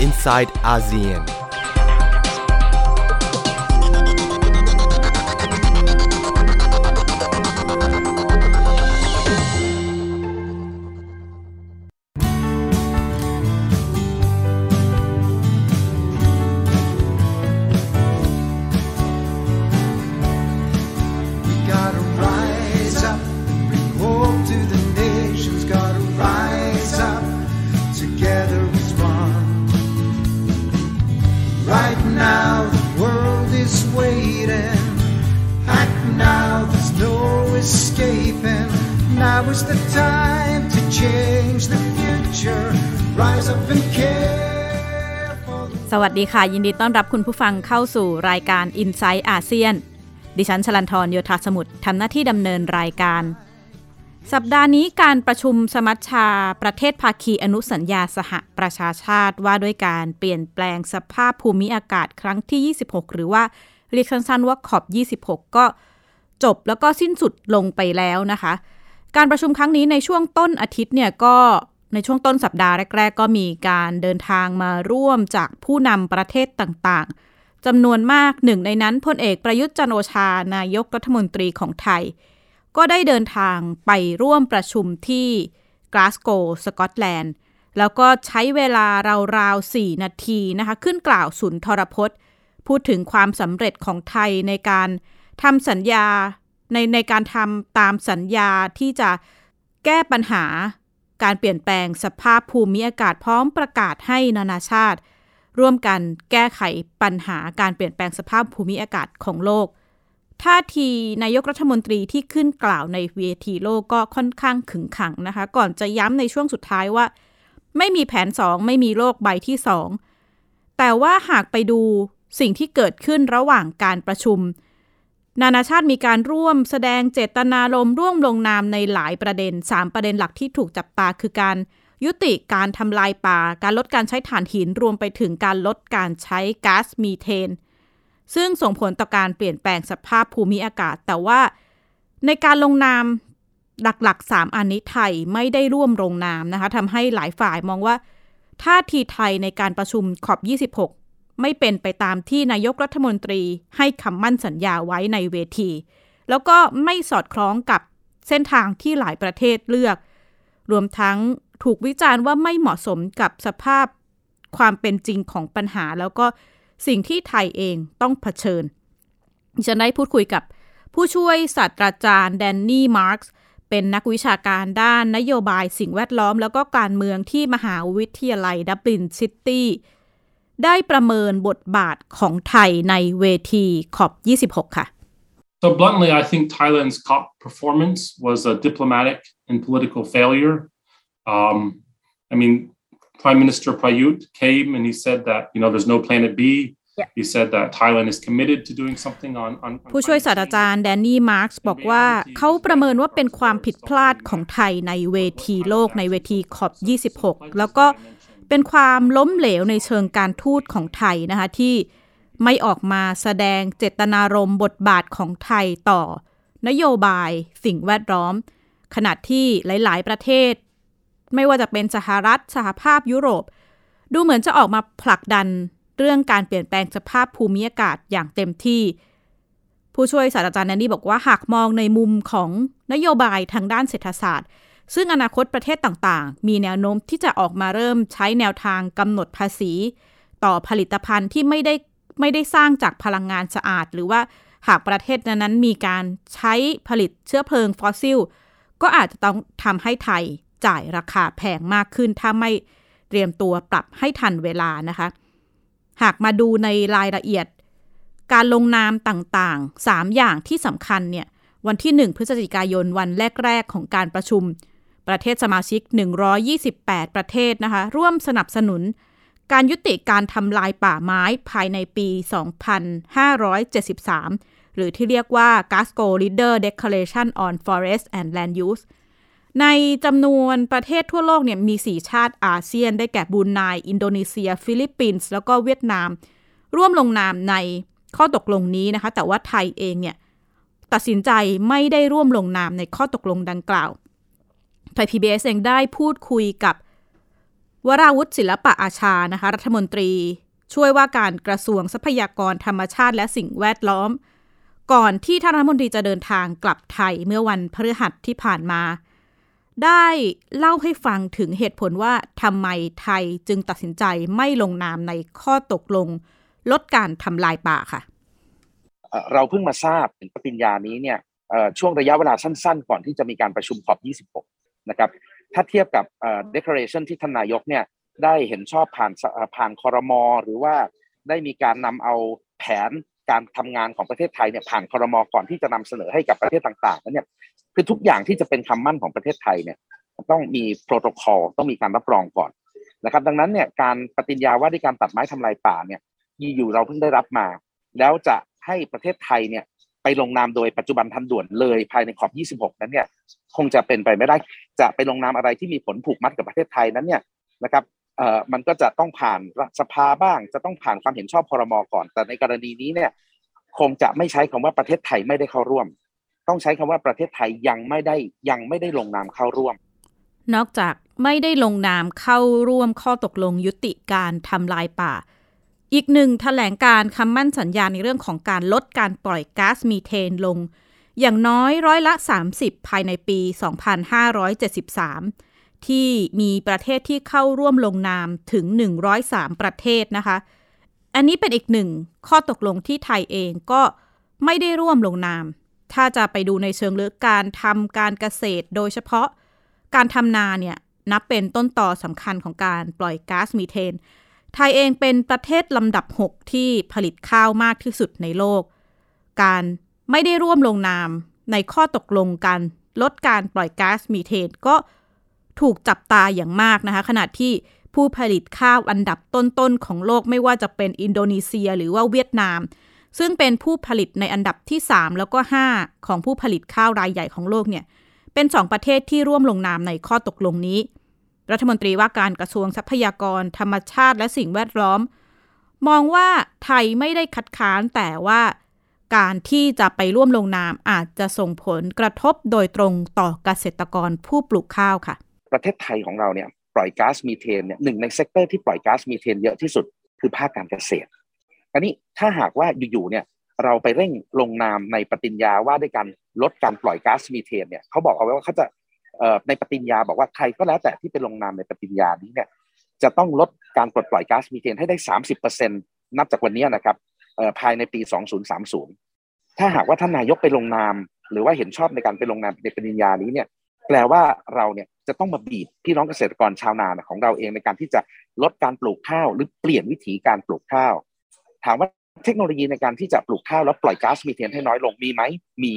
inside ASEAN. สวัสดีค่ะ ยินดีต้อนรับคุณผู้ฟังเข้าสู่รายการ i n s i ซต์อาเซียน ดิฉันชลันทรโยธาสมุทรทำหน้าที่ดำเนินรายการ สัปดาห์นี้การประชุมสมัชชาประเทศภาคีอนุสัญญาสหประชาชาติว่าด้วยการเปลี่ยนแปลงสภาพภูมิอากาศครั้งที่ 26 หรือว่าเรียกสั้นๆว่าขอบ 26 ก็จบแล้วก็สิ้นสุดลงไปแล้วนะคะ การประชุมครั้งนี้ในช่วงต้นอาทิตย์เนี่ยก็ ในช่วงต้นสัปดาห์แรก ๆ ก็มีการเดินทางมาร่วมจากผู้นำประเทศต่างๆจำนวนมากหนึ่งในนั้นพลเอกประยุทธ์จันโอชานายกรัฐมนตรีของไทย ก็ได้เดินทางไปร่วมประชุมที่กลาสโกสกอตแลนด์ แล้วก็ใช้เวลาราวๆ 4 นาทีนะคะ ขึ้นกล่าวสุนทรพจน์ พูดถึงความสำเร็จของไทยในการทำสัญญาในในการทำตามสัญญาที่จะแก้ปัญหา การเปลี่ยนแปลงสภาพภูมิอากาศพร้อมประกาศให้นานาชาติ ร่วมกันแก้ไขปัญหาการเปลี่ยนแปลงสภาพภูมิอากาศของโลก ท่าทีนายกรัฐมนตรีที่ขึ้นกล่าวในเวทีโลกก็ค่อนข้างขึงขังนะคะ ก่อนจะย้ำในช่วงสุดท้ายว่า ไม่มีแผน2ไม่มีโลกใบที่2แต่ว่าหากไปดูสิ่งที่เกิดขึ้นระหว่างการประชุม นานาชาติมีการร่วมแสดงเจตนารมณ์ร่วมลงนามในหลายประเด็น 3 ประเด็นหลักที่ถูกจับตาคือการยุติการทำลายป่า การลดการใช้ถ่านหินรวมไปถึงการลดการใช้ก๊าซมีเทน ซึ่งส่งผลต่อการเปลี่ยนแปลงสภาพภูมิอากาศ แต่ว่าในการลงนามหลักๆ 3 อันนี้ไทยไม่ได้ร่วมลงนามนะคะทำให้หลายฝ่ายมองว่าท่าทีไทยในการประชุมขอบ 26 ไม่เป็นไปตามที่นายกรัฐมนตรีให้คำมั่นสัญญาไว้ในเวที แล้วก็ไม่สอดคล้องกับเส้นทางที่หลายประเทศเลือก รวมทั้งถูกวิจารณ์ว่าไม่เหมาะสมกับสภาพความเป็นจริงของปัญหา แล้วก็สิ่งที่ไทยเองต้องเผชิญจะได้พูดคุยกับผู้ช่วยศาสตราจารย์แดนนี่มาร์กส์เป็นนักวิชาการด้านนโยบายสิ่งแวดล้อม แล้วก็การเมืองที่มหาวิทยาลัยดับลินซิตี้ ได้ประเมินบทบาทของไทยในเวทีขอบ 26 ค่ะ So bluntly, I think Thailand's COP performance was a diplomatic and political failure. Um, I mean, Prime Minister Prayut came and he said that you know there's no Planet B. Yeah. He said that Thailand is committed to doing something on. on, on ผู้ช่วย climate ศาสตรา change. จารย์แดนนี่มาร์กส์บอกว่าเขาประเมินว่าเป็นความผิดพลาดของไทยในเวทีโลกในเวทีขอบ 26 แล้วก็ เป็นความล้มเหลวในเชิงการทูตของไทยนะคะที่ไม่ออกมาแสดงเจตนารมณ์บทบาทของไทยต่อ นโยบายสิ่งแวดล้อม ขณะที่หลาย ๆ ประเทศ ไม่ว่าจะเป็นสหรัฐสหภาพยุโรป ดูเหมือนจะออกมาผลักดันเรื่องการเปลี่ยนแปลงสภาพภูมิอากาศอย่างเต็มที่ ผู้ช่วยศาสตราจารย์แนนนี่บอกว่าหากมองในมุมของนโยบายทางด้านเศรษฐศาสตร์ ซึ่งอนาคตประเทศต่างๆ มีแนวโน้มที่จะออกมาเริ่มใช้แนวทางกำหนดภาษี ต่อผลิตภัณฑ์ที่ไม่ได้ไม่ได้สร้างจากพลังงานสะอาด หรือว่าหากประเทศนั้นๆมีการใช้ผลิตเชื้อเพลิงฟอสซิล ก็อาจจะต้องทำให้ไทยจ่ายราคาแพงมากขึ้น ถ้าไม่เตรียมตัวปรับให้ทันเวลานะคะ หากมาดูในรายละเอียด การลงนามต่างๆ 3 อย่างที่สำคัญเนี่ยวันที่ 1 พฤศจิกายนวันแรก ๆ ของการประชุม ประเทศสมาชิก 128 ประเทศนะคะ ร่วมสนับสนุน การยุติการทำลายป่าไม้ภายในปี 2573 หรือที่เรียกว่า Glasgow Leader Declaration on Forest and Land Use ในจำนวนประเทศทั่วโลกเนี่ยมี 4 ชาติอาเซียน ได้แก่บรูไนอินโดนีเซีย ฟิลิปปินส์ แล้วก็เวียดนาม ร่วมลงนามในข้อตกลงนี้นะคะ แต่ว่าไทยเองเนี่ยตัดสินใจไม่ได้ร่วมลงนามในข้อตกลงดังกล่าว ไทย PBS เองได้พูดคุยกับ วราวุฒิศิลปะอาชานะคะรัฐมนตรี ช่วยว่าการกระทรวงทรัพยากรธรรมชาติและสิ่งแวดล้อม ก่อนที่ท่านรัฐมนตรีจะเดินทางกลับไทยเมื่อวันพฤหัสที่ผ่านมา ได้เล่าให้ฟังถึงเหตุผลว่าทำไมไทยจึงตัดสินใจไม่ลงนามในข้อตกลง ลดการทำลายป่าค่ะเราเพิ่งมาทราบถึงปฏิญญานี้เนี่ยช่วงระยะเวลาสั้นๆ ก่อนที่จะมีการประชุมขอบ 26 นะครับถ้าเทียบกับ declaration ที่ท่านนายกเนี่ยได้เห็นชอบผ่านผ่านคอรมอหรือว่าได้มีการนำเอาแผนการทำงานของประเทศไทยเนี่ยผ่านคอรมอก่อนที่จะนำเสนอให้กับประเทศต่างๆนั้นเนี่ยคือทุกอย่างที่จะเป็นคำมั่นของประเทศไทยเนี่ยต้องมีโปรโตคอลต้องมีการรับรองก่อนนะครับ ดังนั้นเนี่ยการปฏิญญาว่าด้วยการตัดไม้ทำลายป่าเนี่ยอยู่เราเพิ่งได้รับมา แล้วจะให้ประเทศไทยเนี่ย ไปลงนามโดยปัจจุบันทันด่วนเลยภายในขอบ 26 นั้นเนี่ยคงจะเป็นไปไม่ได้จะไปลงนามอะไรที่มีผลผูกมัดกับประเทศไทยนั้นเนี่ยนะครับเอ่อมันก็จะต้องผ่านสภาบ้าง จะต้องผ่านความเห็นชอบพรมก่อน แต่ในกรณีนี้เนี่ยคงจะไม่ใช้คำว่าประเทศไทยไม่ได้เข้าร่วม ต้องใช้คำว่าประเทศไทยยังไม่ได้ยังไม่ได้ลงนามเข้าร่วม นอกจากไม่ได้ลงนามเข้าร่วมข้อตกลงยุติการทำลายป่า อีกหนึ่งถแถลงการคำมั่นสัญญาในเรื่องของการลดการปล่อยก๊าซมีเทนลง อย่างน้อยร้อยละ 30 ภายในปี 2573 ที่มีประเทศที่เข้าร่วมลงนามถึง 103 ประเทศนะคะ อันนี้เป็นอีกหนึ่งข้อตกลงที่ไทยเองก็ไม่ได้ร่วมลงนาม ถ้าจะไปดูในเชิงลึกการทำการเกษตร โดยเฉพาะการทำนาเนี่ยนับเป็นต้นต่อสำคัญของการปล่อยก๊าซมีเทน ไทยเองเป็นประเทศลำดับ 6 ที่ผลิตข้าวมากที่สุดในโลก การไม่ได้ร่วมลงนามในข้อตกลงกัน ลดการปล่อยก๊าซมีเทนก็ถูกจับตาอย่างมากนะคะ ขณะที่ผู้ผลิตข้าวอันดับต้นๆของโลกไม่ว่าจะเป็นอินโดนีเซียหรือว่าเวียดนาม ซึ่งเป็นผู้ผลิตในอันดับที่ 3 แล้วก็ 5 ของผู้ผลิตข้าวรายใหญ่ของโลกเนี่ยเป็นสองประเทศที่ร่วมลงนามในข้อตกลงนี้ รัฐมนตรีว่าการกระทรวงทรัพยากรธรรมชาติและสิ่งแวดล้อม มองว่าไทยไม่ได้คัดค้านแต่ว่าการที่จะไปร่วมลงนามอาจจะส่งผลกระทบโดยตรงต่อเกษตรกรผู้ปลูกข้าวค่ะ ประเทศไทยของเราเนี่ยปล่อยก๊าซมีเทนเนี่ยหนึ่งใน sector ที่ปล่อยก๊าซมีเทนเยอะที่สุดคือภาคการเกษตรอันนี้ถ้าหากว่าอยู่ๆเนี่ยเราไปเร่งลงนามในปฏิญญาว่าด้วยการลดการปล่อยก๊าซมีเทนเนี่ยเขาบอกเอาไว้ว่าเขาจะ ในปฏิญญาบอกว่าใครก็แล้วแต่ที่ไปลงนามในปฏิญญานี้เนี่ยจะต้องลดการปลดปล่อยก๊าซมีเทนให้ได้สามสิบเปอร์เซ็นต์นับจากวันนี้นะครับภายในปี 2030 ถ้าหากว่าท่านนายกไปลงนาม หรือว่าเห็นชอบในการไปลงนามในปฏิญญานี้เนี่ยแปลว่าเราเนี่ยจะต้องมาบีบพี่น้องเกษตรกรชาวนาของเราเองในการที่จะลดการปลูกข้าวหรือเปลี่ยนวิธีการปลูกข้าว ถามว่าเทคโนโลยีในการที่จะปลูกข้าวแล้วปล่อยก๊าซมีเทนให้น้อยลงมีไหมมี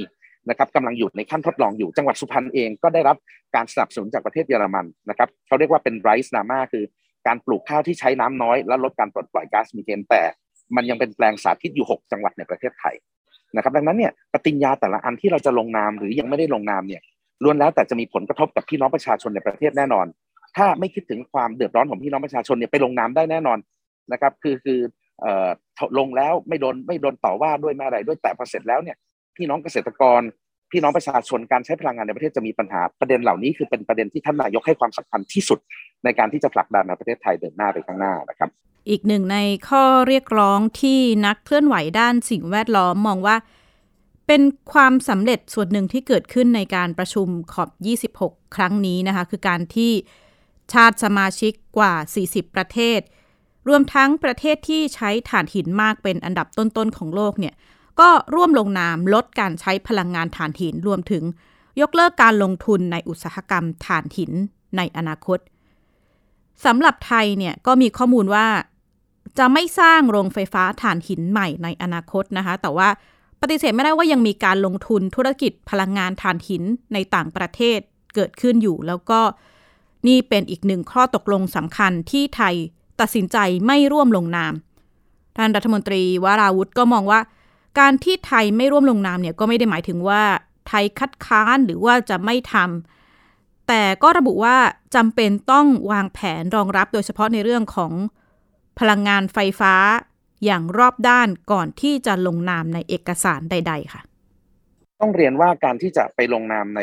นะครับกำลังอยู่ในขั้นทดลองอยู่จังหวัดสุพรรณเองก็ได้รับการสนับสนุนจากประเทศเยอรมันนะครับเขาเรียกว่าเป็นไรซ์นามาคือการปลูกข้าวที่ใช้น้ำน้อย และลดการปลดปล่อยก๊าซมีเทนแต่ มันยังเป็นแปลงสาธิตอยู่ 6 จังหวัดในประเทศไทยนะครับดังนั้นเนี่ยปฏิญญาแต่ละอันที่เราจะลงนามหรือยังไม่ได้ลงนามเนี่ยล้วนแล้วแต่จะมีผลกระทบกับพี่น้องประชาชนในประเทศแน่นอน ถ้าไม่คิดถึงความเดือดร้อนของพี่น้องประชาชนเนี่ยไปลงนามได้แน่นอนนะครับคือคือลงแล้วไม่โดนไม่โดนต่อว่าด้วยไม่อะไรด้วยแต่พอเสร็จแล้วเนี่ย พี่น้องเกษตรกร พี่น้องประชาชนการใช้พลังงานในประเทศจะมีปัญหาประเด็นเหล่านี้คือเป็นประเด็นที่ท่านนายกให้ความสำคัญที่สุด ในการที่จะผลักดันประเทศไทยเดินหน้าไปข้างหน้านะครับอีกหนึ่งในข้อเรียกร้องที่นักเคลื่อนไหวด้านสิ่งแวดล้อมมองว่า เป็นความสำเร็จส่วนหนึ่งที่เกิดขึ้นในการประชุมขอบ 26 ครั้งนี้นะคะคือการที่ชาติสมาชิกกว่า 40 ประเทศ รวมทั้งประเทศที่ใช้ถ่านหินมากเป็นอันดับต้นๆของโลกเนี่ย ก็ร่วมลงนามลดการใช้พลังงานถ่านหินรวมถึง ยกเลิกการลงทุนในอุตสาหกรรมถ่านหินในอนาคตสำหรับไทยเนี่ยก็มีข้อมูลว่า จะไม่สร้างโรงไฟฟ้าถ่านหินใหม่ในอนาคตนะคะ แต่ว่าปฏิเสธไม่ได้ว่ายังมีการลงทุนธุรกิจพลังงานถ่านหินในต่างประเทศเกิดขึ้นอยู่ แล้วก็นี่เป็นอีกหนึ่งข้อตกลงสำคัญที่ไทยตัดสินใจไม่ร่วมลงนามท่านรัฐมนตรีวราวุธก็มองว่า การที่ไทยไม่ร่วมลงนามเนี่ยก็ไม่ได้หมายถึงว่าไทยคัดค้านหรือว่าจะไม่ทำแต่ก็ระบุว่าจำเป็นต้องวางแผนรองรับโดยเฉพาะในเรื่องของพลังงานไฟฟ้าอย่างรอบด้านก่อนที่จะลงนามในเอกสารใด ๆ ค่ะ ต้องเรียนว่าการที่จะไปลงนามใน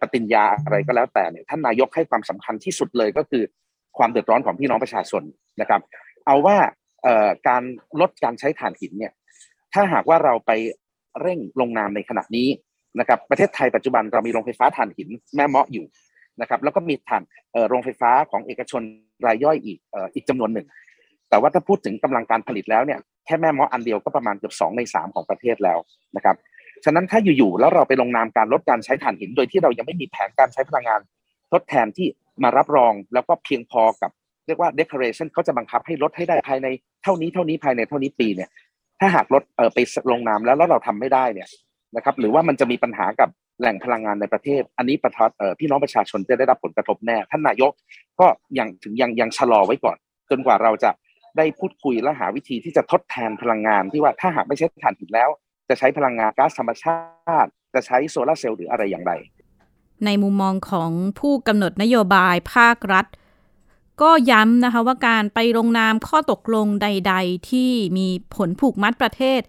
ปฏิญญาอะไรก็แล้วแต่เนี่ยท่านนายกให้ความสำคัญที่สุดเลยก็คือความเดือดร้อนของพี่น้องประชาชนนะครับ เอาว่าการลดการใช้ถ่านหินเนี่ย ถ้าหากว่าเราไปเร่งลงนามในขณะนี้นะครับประเทศไทยปัจจุบันเรามีโรงไฟฟ้าถ่านหินแม่เมาะอยู่นะครับแล้วก็มีถ่านโรงไฟฟ้าของเอกชนรายย่อยอีกอีกจำนวนหนึ่ง แต่ว่าถ้าพูดถึงกำลังการผลิตแล้วเนี่ยแค่แม่เมาะอันเดียวก็ประมาณเกือบสองในสามของประเทศแล้วนะครับฉะนั้นถ้าอยู่ๆแล้วเราไปลงนามการลดการใช้ถ่านหิน โดยที่เรายังไม่มีแผนการใช้พลังงาน ทดแทนที่มารับรองแล้วก็เพียงพอกับเรียกว่า declaration เขาจะบังคับให้ลดให้ได้ภายในเท่านี้เท่านี้ภายในเท่านี้ปีเนี่ย ถ้าหากลดเออไปลงนามแล้วแล้วเราทำไม่ได้เนี่ยนะครับ หรือว่ามันจะมีปัญหากับแหล่งพลังงานในประเทศ อันนี้ประทัดเออพี่น้องประชาชนจะได้รับผลกระทบแน่ ท่านนายกก็ยังถึงยังยังชะลอไว้ก่อน จนกว่าเราจะได้พูดคุยและหาวิธีที่จะทดแทนพลังงานที่ว่าถ้าหากไม่ใช้ถ่านหินแล้ว จะใช้พลังงานก๊าซธรรมชาติ จะใช้โซลาเซลล์หรืออะไรอย่างไร ในมุมมองของผู้กำหนดนโยบายภาครัฐ ก็ย้ำนะคะว่าการไปลงนามข้อตกลงใด ๆ ที่มีผลผูกมัดประเทศ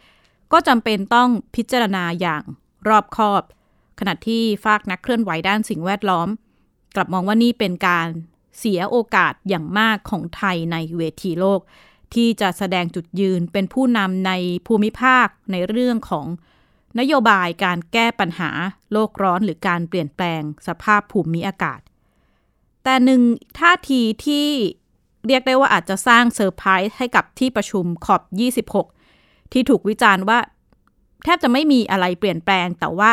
ก็จำเป็นต้องพิจารณาอย่างรอบคอบ ขณะที่ฝากนักเคลื่อนไหวด้านสิ่งแวดล้อม กลับมองว่านี่เป็นการเสียโอกาสอย่างมากของไทยในเวทีโลก ที่จะแสดงจุดยืนเป็นผู้นำในภูมิภาคในเรื่องของนโยบายการแก้ปัญหาโลกร้อนหรือการเปลี่ยนแปลงสภาพภูมิอากาศ แต่หนึ่งท่าทีที่เรียกได้ว่าอาจจะสร้างเซอร์ไพรส์ให้กับที่ประชุมขอบ 26 ที่ถูกวิจารณ์ว่า แทบจะไม่มีอะไรเปลี่ยนแปลง แต่ว่า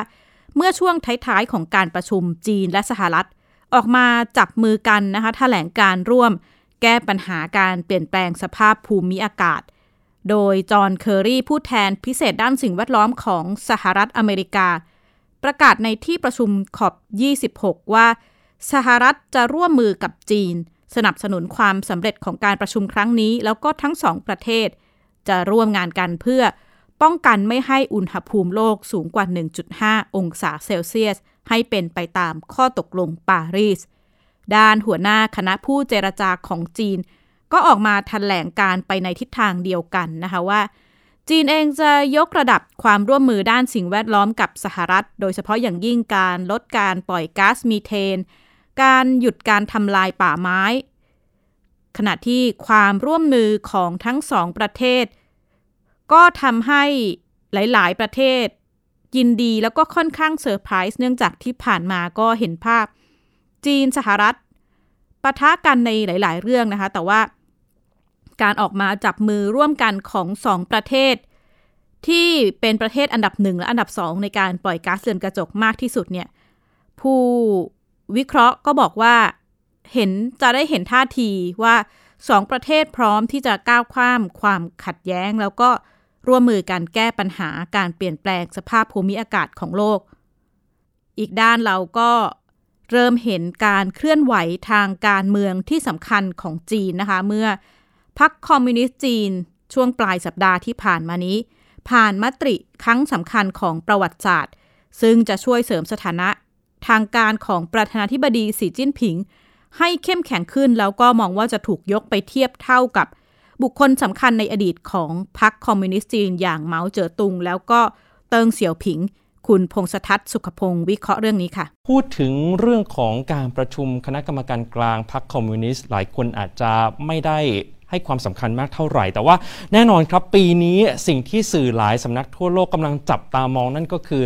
เมื่อช่วงท้ายๆ ของการประชุมจีนและสหรัฐ ออกมาจับมือกันนะคะแถลงการร่วมแก้ปัญหาการเปลี่ยนแปลงสภาพภูมิอากาศ โดยจอห์นเคอรีผู้แทนพิเศษด้านสิ่งแวดล้อมของสหรัฐอเมริกา ประกาศในที่ประชุมขอบ 26 ว่า สหรัฐจะร่วมมือกับจีน สนับสนุนความสำเร็จของการประชุมครั้งนี้ แล้วก็ทั้งสองประเทศ จะร่วมงานกันเพื่อป้องกันไม่ให้อุณหภูมิโลกสูงกว่า 1.5 องศาเซลเซียส ให้เป็นไปตามข้อตกลงปารีส ด้านหัวหน้าคณะผู้เจรจาของจีน ก็ออกมาแถลงการณ์ไปในทิศทางเดียวกันนะคะว่า จีนเองจะยกระดับความร่วมมือด้านสิ่งแวดล้อมกับสหรัฐ โดยเฉพาะอย่างยิ่งการลดการปล่อยก๊าซมีเทน การหยุดการทำลายป่าไม้ ขณะที่ความร่วมมือของทั้งสองประเทศ ก็ทำให้หลาย ๆ ประเทศ ยินดีแล้วก็ค่อนข้างเซอร์ไพรส์เนื่องจากที่ผ่านมาก็เห็นภาพ จีนสหรัฐปะทะกันในหลาย ๆ เรื่องนะคะ แต่ว่าการออกมาจับมือร่วมกันของสองประเทศ ที่เป็นประเทศอันดับหนึ่งและอันดับสองในการปล่อยก๊าซเรือนกระจกมากที่สุดเนี่ยผู้ วิเคราะห์ก็บอกว่าเห็นจะได้เห็นท่าทีว่าสองประเทศพร้อมที่จะก้าวข้ามความขัดแย้ง แล้วก็ร่วมมือกันแก้ปัญหาการเปลี่ยนแปลงสภาพภูมิอากาศของโลก อีกด้านเราก็เริ่มเห็นการเคลื่อนไหวทางการเมืองที่สำคัญของจีนนะคะ เมื่อพรรคคอมมิวนิสต์จีน ช่วงปลายสัปดาห์ที่ผ่านมานี้ ผ่านมติครั้งสำคัญของประวัติศาสตร์ ซึ่งจะช่วยเสริมสถานะ ทางการของประธานาธิบดีสีจิ้นผิง ให้เข้มแข็งขึ้นแล้วก็มองว่าจะถูกยกไปเทียบเท่ากับบุคคลสำคัญในอดีตของพรรคคอมมิวนิสต์จีนอย่างเหมาเจ๋อตุง แล้วก็เติงเสี่ยวผิง คุณพงษทัศน์สุขพงศ์วิเคราะห์เรื่องนี้ค่ะ พูดถึงเรื่องของการประชุมคณะกรรมการกลางพรรคคอมมิวนิสต์หลายคนอาจจะไม่ได้ให้ความสำคัญมากเท่าไหร่ แต่ว่าแน่นอนครับปีนี้สิ่งที่สื่อหลายสำนักทั่วโลกกำลังจับตามองนั่นก็คือ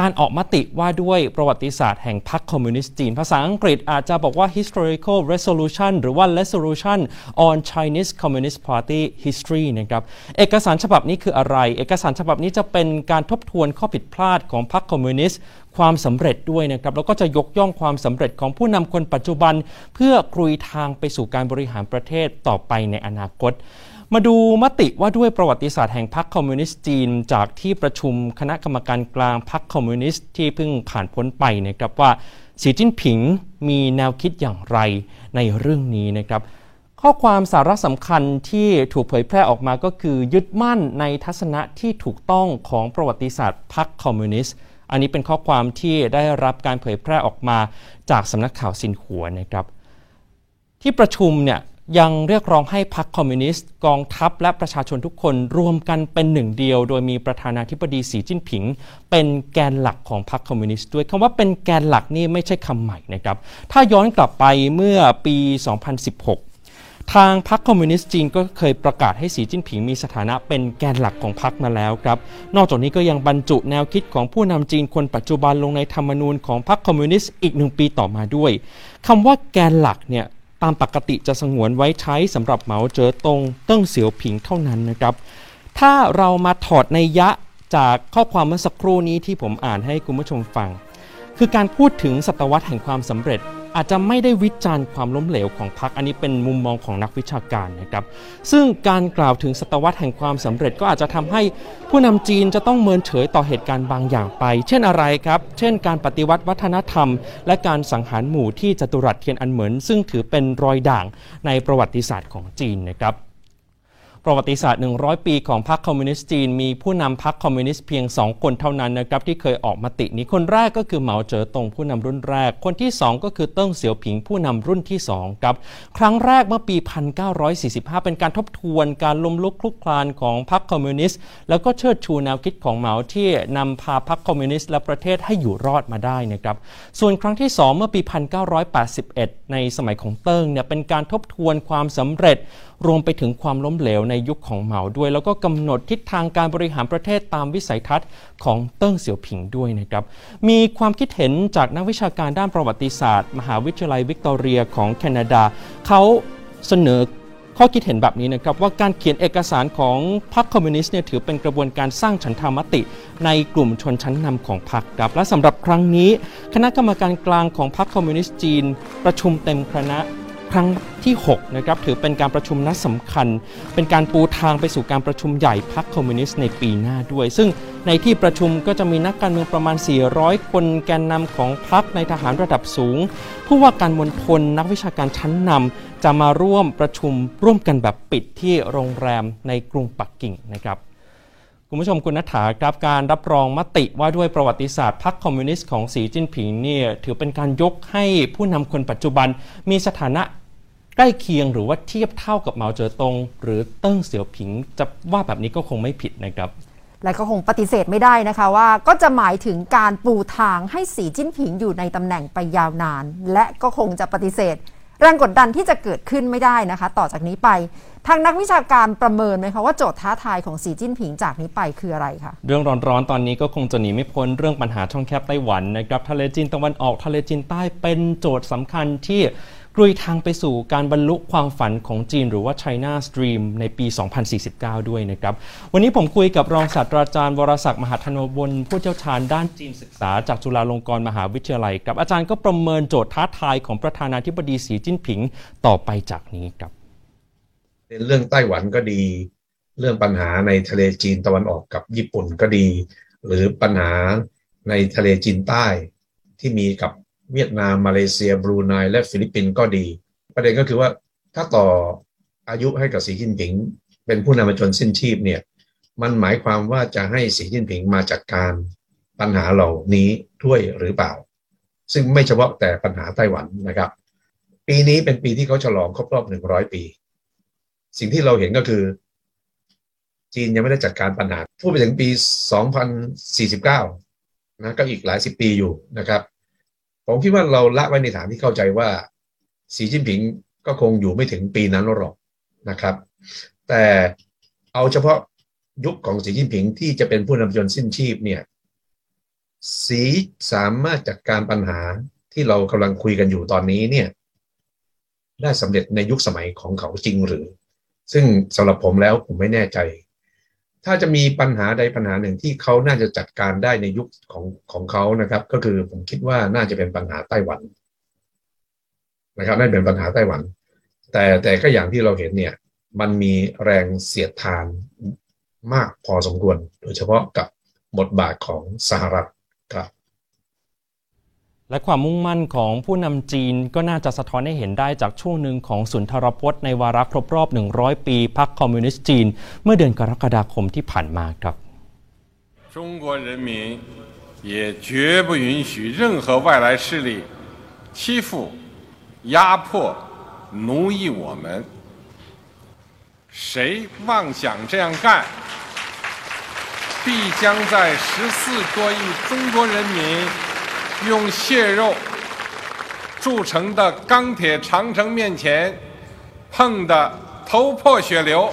การออกมติว่าด้วยประวัติศาสตร์แห่งพรรคคอมมิวนิสต์จีน ภาษาอังกฤษอาจจะบอกว่า historical resolution หรือว่า resolution on Chinese Communist Party history นะครับ เอกสารฉบับนี้คืออะไร เอกสารฉบับนี้จะเป็นการทบทวนข้อผิดพลาดของพรรคคอมมิวนิสต์ความสำเร็จด้วยนะครับ แล้วก็จะยกย่องความสำเร็จของผู้นำคนปัจจุบัน เพื่อกรุยทางไปสู่การบริหารประเทศต่อไปในอนาคต มาดูมติว่าด้วยประวัติศาสตร์แห่งพรรคคอมมิวนิสต์จีน จากที่ประชุมคณะกรรมการกลางพรรคคอมมิวนิสต์ที่เพิ่งผ่านพ้นไปนะครับว่าสีจิ้นผิงมีแนวคิดอย่างไรในเรื่องนี้นะครับ ข้อความสาระสำคัญที่ถูกเผยแพร่ออกมาก็คือ ยึดมั่นในทัศนะที่ถูกต้องของประวัติศาสตร์พรรคคอมมิวนิสต์อันนี้เป็นข้อความที่ได้รับการเผยแพร่ออกมาจากสำนักข่าวซินหัวนะครับ ที่ประชุมเนี่ย ยังเรียกร้องให้พรรคคอมมิวนิสต์กองทัพและประชาชนทุกคนรวมกันเป็นหนึ่งเดียว โดยมีประธานาธิบดีสีจิ้นผิง เป็นแกนหลักของพรรคคอมมิวนิสต์ด้วยคำว่าเป็นแกนหลักนี่ไม่ใช่คำใหม่นะครับ ถ้าย้อนกลับไปเมื่อปี 2016ทางพรรคคอมมิวนิสต์จีนก็เคยประกาศให้สีจิ้นผิงมีสถานะเป็นแกนหลักของพรรคมาแล้วครับ นอกจากนี้ก็ยังบรรจุแนวคิดของผู้นำจีนคนปัจจุบันลงในธรรมนูญของพรรคคอมมิวนิสต์อีกหนึ่งปีต่อมาด้วยคำว่าแกนหลักเนี่ยยามปกติจะสงวนไว้ใช้สำหรับเหมาเจ๋อตงเติ้งเสี่ยวผิงเท่านั้นนะครับ ถ้าเรามาถอดนัยยะจากข้อความเมื่อสักครู่นี้ที่ผมอ่านให้คุณผู้ชมฟัง คือการพูดถึงศตวรรษแห่งความสำเร็จ อาจจะไม่ได้วิจารณ์ความล้มเหลวของพรรคอันนี้เป็นมุมมองของนักวิชาการนะครับซึ่งการกล่าวถึงศตวรรษแห่งความสำเร็จก็อาจจะทำให้ผู้นำจีนจะต้องเมินเฉยต่อเหตุการณ์บางอย่างไป เช่นอะไรครับ เช่น การปฏิวัติวัฒนธรรม และการสังหารหมู่ที่จตุรัสเทียนอันเหมินซึ่งถือเป็นรอยด่างในประวัติศาสตร์ของจีนนะครับ ประวัติศาสตร์ 100 ปีของพรรคคอมมิวนิสต์จีน มีผู้นำพรรคคอมมิวนิสต์เพียง 2 คนเท่านั้นนะครับที่เคยออกมตินี้คนแรกก็คือเหมาเจ๋อตงผู้นำรุ่นแรก คนที่ 2 ก็คือเติ้งเสี่ยวผิงผู้นำรุ่นที่2ครับครั้งแรกเมื่อปี 1945 เป็นการทบทวนการล้มลุกคลุกคลานของพรรคคอมมิวนิสต์แล้วก็เชิดชูแนวคิดของเหมาที่นำพาพรรคคอมมิวนิสต์และประเทศให้อยู่รอดมาได้นะครับส่วนครั้งที่ 2 เมื่อปี 1981 ในสมัยของเติ้งเนี่ยเป็นการทบทวนความสำเร็จรวมไปถึงความล้มเหลวในยุคของเหมาด้วย แล้วก็กำหนดทิศทางการบริหารประเทศตามวิสัยทัศน์ของเติ้งเสี่ยวผิงด้วยนะครับ มีความคิดเห็นจากนักวิชาการด้านประวัติศาสตร์ มหาวิทยาลัยวิกตอเรียของแคนาดา เขาเสนอข้อคิดเห็นแบบนี้นะครับว่าการเขียนเอกสารของพรรคคอมมิวนิสต์เนี่ยถือเป็นกระบวนการสร้างฉันทามติ ในกลุ่มชนชั้นนำของพรรคครับและสำหรับครั้งนี้ คณะกรรมการกลางของพรรคคอมมิวนิสต์จีน ประชุมเต็มคณะ ครั้งที่6นะครับถือเป็นการประชุมนัดสำคัญ เป็นการปูทางไปสู่การประชุมใหญ่พรรคคอมมิวนิสต์ในปีหน้าด้วย ซึ่งในที่ประชุมก็จะมีนักการเมืองประมาณ 400 คนแกนนำของพรรคในทหารระดับสูง ผู้ว่าการมณฑลนักวิชาการชั้นนำจะมาร่วมประชุมร่วมกันแบบปิดที่โรงแรมในกรุงปักกิ่งนะครับคุณผู้ชมคุณนัฐาครับการรับรองมติว่าด้วยประวัติศาสตร์พรรคคอมมิวนิสต์ของสีจิ้นผิงเนี่ยถือเป็นการยกให้ผู้นำคนปัจจุบันมีสถานะ ใกล้เคียงหรือว่าเทียบเท่ากับเหมาเจ๋อตง หรือเติ้งเสี่ยวผิง จะว่าแบบนี้ก็คงไม่ผิดนะครับ และก็คงปฏิเสธไม่ได้นะคะว่า ก็จะหมายถึงการปูทางให้สีจิ้นผิงอยู่ในตำแหน่งไปยาวนาน และก็คงจะปฏิเสธ แรงกดดันที่จะเกิดขึ้นไม่ได้นะคะ ต่อจากนี้ไปทางนักวิชาการประเมินไหมคะว่าโจทย์ท้าทายของสีจิ้นผิงจากนี้ไปคืออะไรคะเรื่องร้อนๆตอนนี้ก็คงจะหนีไม่พ้นเรื่องปัญหาช่องแคบไต้หวันนะครับทะเลจีนตะวันออกทะเลจีนใต้เป็นโจทย์สำคัญที่ กลุยทางไปสู่การบรรลุความฝันของจีนหรือว่า China Stream ในปี 2049 ด้วยนะครับ วันนี้ผมคุยกับรองศาสตราจารย์วรศักดิ์มหาธนบลผู้เชี่ยวชาญด้านจีนศึกษาจากจุฬาลงกรณ์มหาวิทยาลัยครับอาจารย์ก็ประเมินโจทย์ท้าทายของประธานาธิบดีสีจิ้นผิงต่อไปจากนี้ครับเป็นเรื่องไต้หวันก็ดี เรื่องปัญหาในทะเลจีนตะวันออกกับญี่ปุ่นก็ดี หรือปัญหาในทะเลจีนใต้ที่มีกับ เวียดนามมาเลเซีย บรูไนและฟิลิปปินส์ก็ดี ประเด็นก็คือว่าถ้าต่ออายุให้กับสีจิ้นผิง เป็นผู้นำมาจนสิ้นชีพเนี่ยมันหมายความว่าจะให้สีจิ้นผิงมาจัดการปัญหาเหล่านี้ด้วยหรือเปล่า ซึ่งไม่เฉพาะแต่ปัญหาไต้หวันนะครับ ปีนี้เป็นปีที่เขาฉลองครบรอบหนึ่งร้อยปี สิ่งที่เราเห็นก็คือ จีนยังไม่ได้จัดการปัญหาพูดไปถึงปี 2049นะก็อีกหลายสิบปีอยู่นะครับ ผมคิดว่าเราละไว้ในฐานที่เข้าใจว่าสีจิ้นผิงก็คงอยู่ไม่ถึงปีนั้นหรอกนะครับ แต่เอาเฉพาะยุคของสีจิ้นผิงที่จะเป็นผู้นำจนสิ้นชีพเนี่ย สีสามารถจัดการปัญหาที่เรากำลังคุยกันอยู่ตอนนี้เนี่ยได้สำเร็จในยุคสมัยของเขาจริงหรือ ซึ่งสำหรับผมแล้วผมไม่แน่ใจ ถ้าจะมีปัญหาใดปัญหาหนึ่งที่เขาน่าจะจัดการได้ในยุคของของเขานะครับ ก็คือผมคิดว่าน่าจะเป็นปัญหาไต้หวันนะครับนั่นเป็นปัญหาไต้หวัน แต่แต่ก็อย่างที่เราเห็นเนี่ย มันมีแรงเสียดทานมากพอสมควร โดยเฉพาะกับบทบาทของสหรัฐ และความมุ่งมั่นของผู้นำจีนก็น่าจะสะท้อนให้เห็นได้จากช่วงหนึ่งของสุนทรพจน์ในวาระครบรอบ 100 ปีพรรคคอมมิวนิสต์จีน เมื่อเดือนกรกฎาคมที่ผ่านมาครับ 中国人民也绝不允许任何外来势力欺负、压迫、奴役我们。谁妄想这样干，必将在十四多亿中国人民 用血肉铸成的钢铁长城面前 碰得头破血流。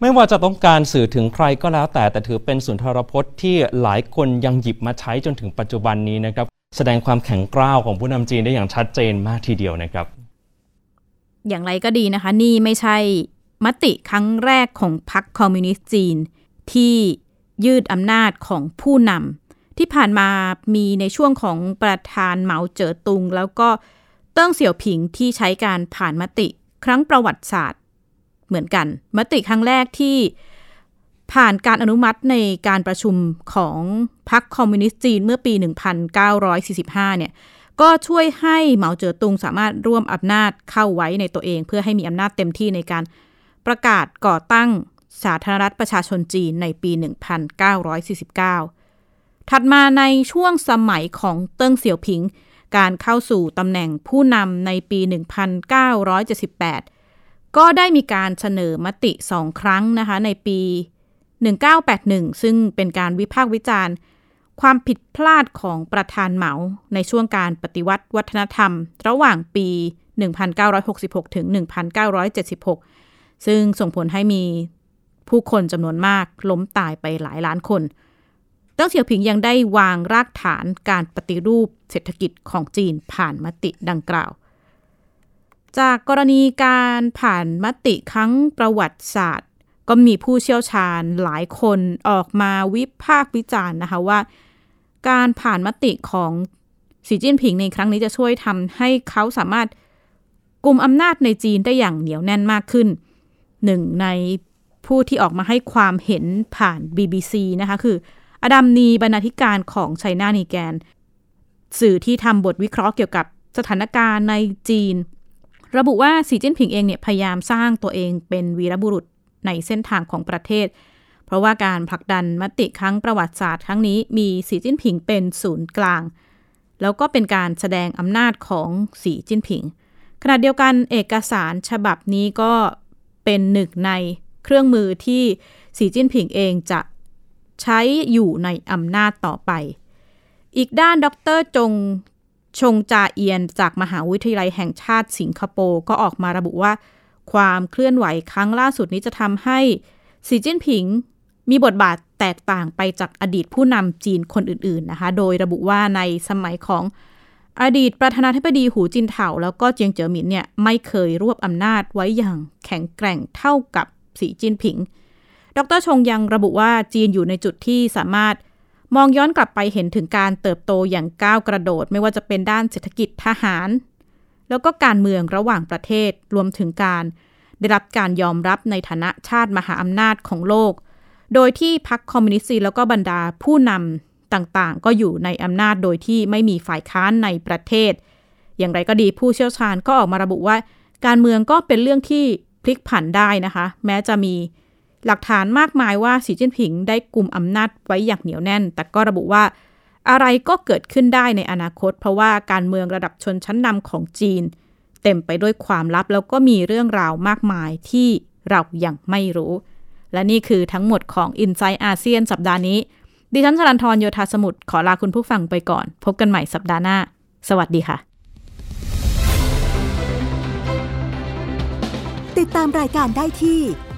ไม่ว่าจะต้องการสื่อถึงใครก็แล้วแต่แต่ถือเป็นสุนทรพจน์ที่หลายคนยังหยิบมาใช้จนถึงปัจจุบันนี้นะครับ แสดงความแข็งกร้าวของผู้นำจีนได้อย่างชัดเจนมากทีเดียวนะครับ อย่างไรก็ดีนะคะ นี่ไม่ใช่มติครั้งแรกของพรรคคอมมิวนิสต์จีน ที่ยืดอำนาจของผู้นำ ที่ผ่านมามีในช่วงของประธานเหมาเจ๋อตุง แล้วก็เติ้งเสี่ยวผิงที่ใช้การผ่านมติ ครั้งประวัติศาสตร์ เหมือนกัน มติครั้งแรกที่ผ่านการอนุมัติในการประชุมของพรรคคอมมิวนิสต์จีนเมื่อปี 1945 เนี่ย ก็ช่วยให้เหมาเจ๋อตุงสามารถร่วมอำนาจเข้าไว้ในตัวเอง เพื่อให้มีอำนาจเต็มที่ในการประกาศก่อตั้งสาธารณรัฐประชาชนจีนในปี 1949 ถัดมาในช่วงสมัยของเติ้งเสี่ยวผิง การเข้าสู่ตำแหน่งผู้นำในปี 1978 ก็ได้มีการเสนอมติสองครั้งนะคะในปี 1981 ซึ่งเป็นการวิพากษ์วิจารณ์ ความผิดพลาดของประธานเหมาในช่วงการปฏิวัติวัฒนธรรม ระหว่างปี 1966 ถึง 1976 ซึ่งส่งผลให้มีผู้คนจำนวนมากล้มตายไปหลายล้านคน เติ้งเสี่ยวผิงยังได้วางรากฐานการปฏิรูปเศรษฐกิจของจีนผ่านมติดังกล่าว จากกรณีการผ่านมติครั้งประวัติศาสตร์ ก็มีผู้เชี่ยวชาญหลายคนออกมาวิพากษ์วิจารณ์นะคะว่า การผ่านมติของสีจิ้นผิงในครั้งนี้จะช่วยทำให้เขาสามารถกลุ่มอำนาจในจีนได้อย่างเหนียวแน่นมากขึ้น หนึ่งในผู้ที่ออกมาให้ความเห็นผ่าน BBC นะคะคือ อดัมนีบรรณาธิการของไชน่านีแกน สื่อที่ทำบทวิเคราะห์เกี่ยวกับสถานการณ์ในจีน ระบุว่าสีจิ้นผิงเองเนี่ยพยายามสร้างตัวเองเป็นวีรบุรุษในเส้นทางของประเทศ เพราะว่าการผลักดันมติครั้งประวัติศาสตร์ครั้งนี้มีสีจิ้นผิงเป็นศูนย์กลาง แล้วก็เป็นการแสดงอำนาจของสีจิ้นผิง ขณะเดียวกันเอกสารฉบับนี้ก็เป็นหนึ่งในเครื่องมือที่สีจิ้นผิงเองจะ ใช้อยู่ในอำนาจต่อไป อีกด้านดรจงชงจาเอียนจากมหาวิทยาลัยแห่งชาติสิงคโปร์ก็ออกมาระบุว่า ความเคลื่อนไหวครั้งล่าสุดนี้จะทำให้สีจิ้นผิงมีบทบาทแตกต่างไปจากอดีตผู้นำจีนคนอื่นๆนะคะ โดยระบุว่าในสมัยของอดีตประธานาธิบดีหูจินเถาแล้วก็เจียงเจ๋อหมินเนี่ยไม่เคยรวบอำนาจไว้อย่างแข็งแกร่งเท่ากับสีจิ้นผิง ดรชงยังระบุว่าจีนอยู่ในจุดที่สามารถมองย้อนกลับไปเห็นถึงการเติบโตอย่างก้าวกระโดด ไม่ว่าจะเป็นด้านเศรษฐกิจทหาร แล้วก็การเมืองระหว่างประเทศรวมถึงการได้รับการยอมรับในฐานะชาติมหาอำนาจของโลก โดยที่พรรคคอมมิวนิสต์แล้วก็บรรดาผู้นำต่างๆ ก็อยู่ในอำนาจโดยที่ไม่มีฝ่ายค้านในประเทศ อย่างไรก็ดีผู้เชี่ยวชาญก็ออกมาระบุว่า การเมืองก็เป็นเรื่องที่พลิกผันได้นะคะ แม้จะมี หลักฐานมากมายว่าสีจิ้นผิงได้กลุ่มอำนาจไว้อย่างเหนียวแน่น แต่ก็ระบุว่าอะไรก็เกิดขึ้นได้ในอนาคต เพราะว่าการเมืองระดับชนชั้นนำของจีน เต็มไปด้วยความลับแล้วก็มีเรื่องราวมากมายที่เรายังไม่รู้ และนี่คือทั้งหมดของ i n s i ซต์อาเซียนสัปดาห์นี้ ดิฉันชลันทรโยธาสมุทรขอลาคุณผู้ฟังไปก่อน พบกันใหม่สัปดาห์หน้า สวัสดีค่ะ ติดตามรายการได้ที่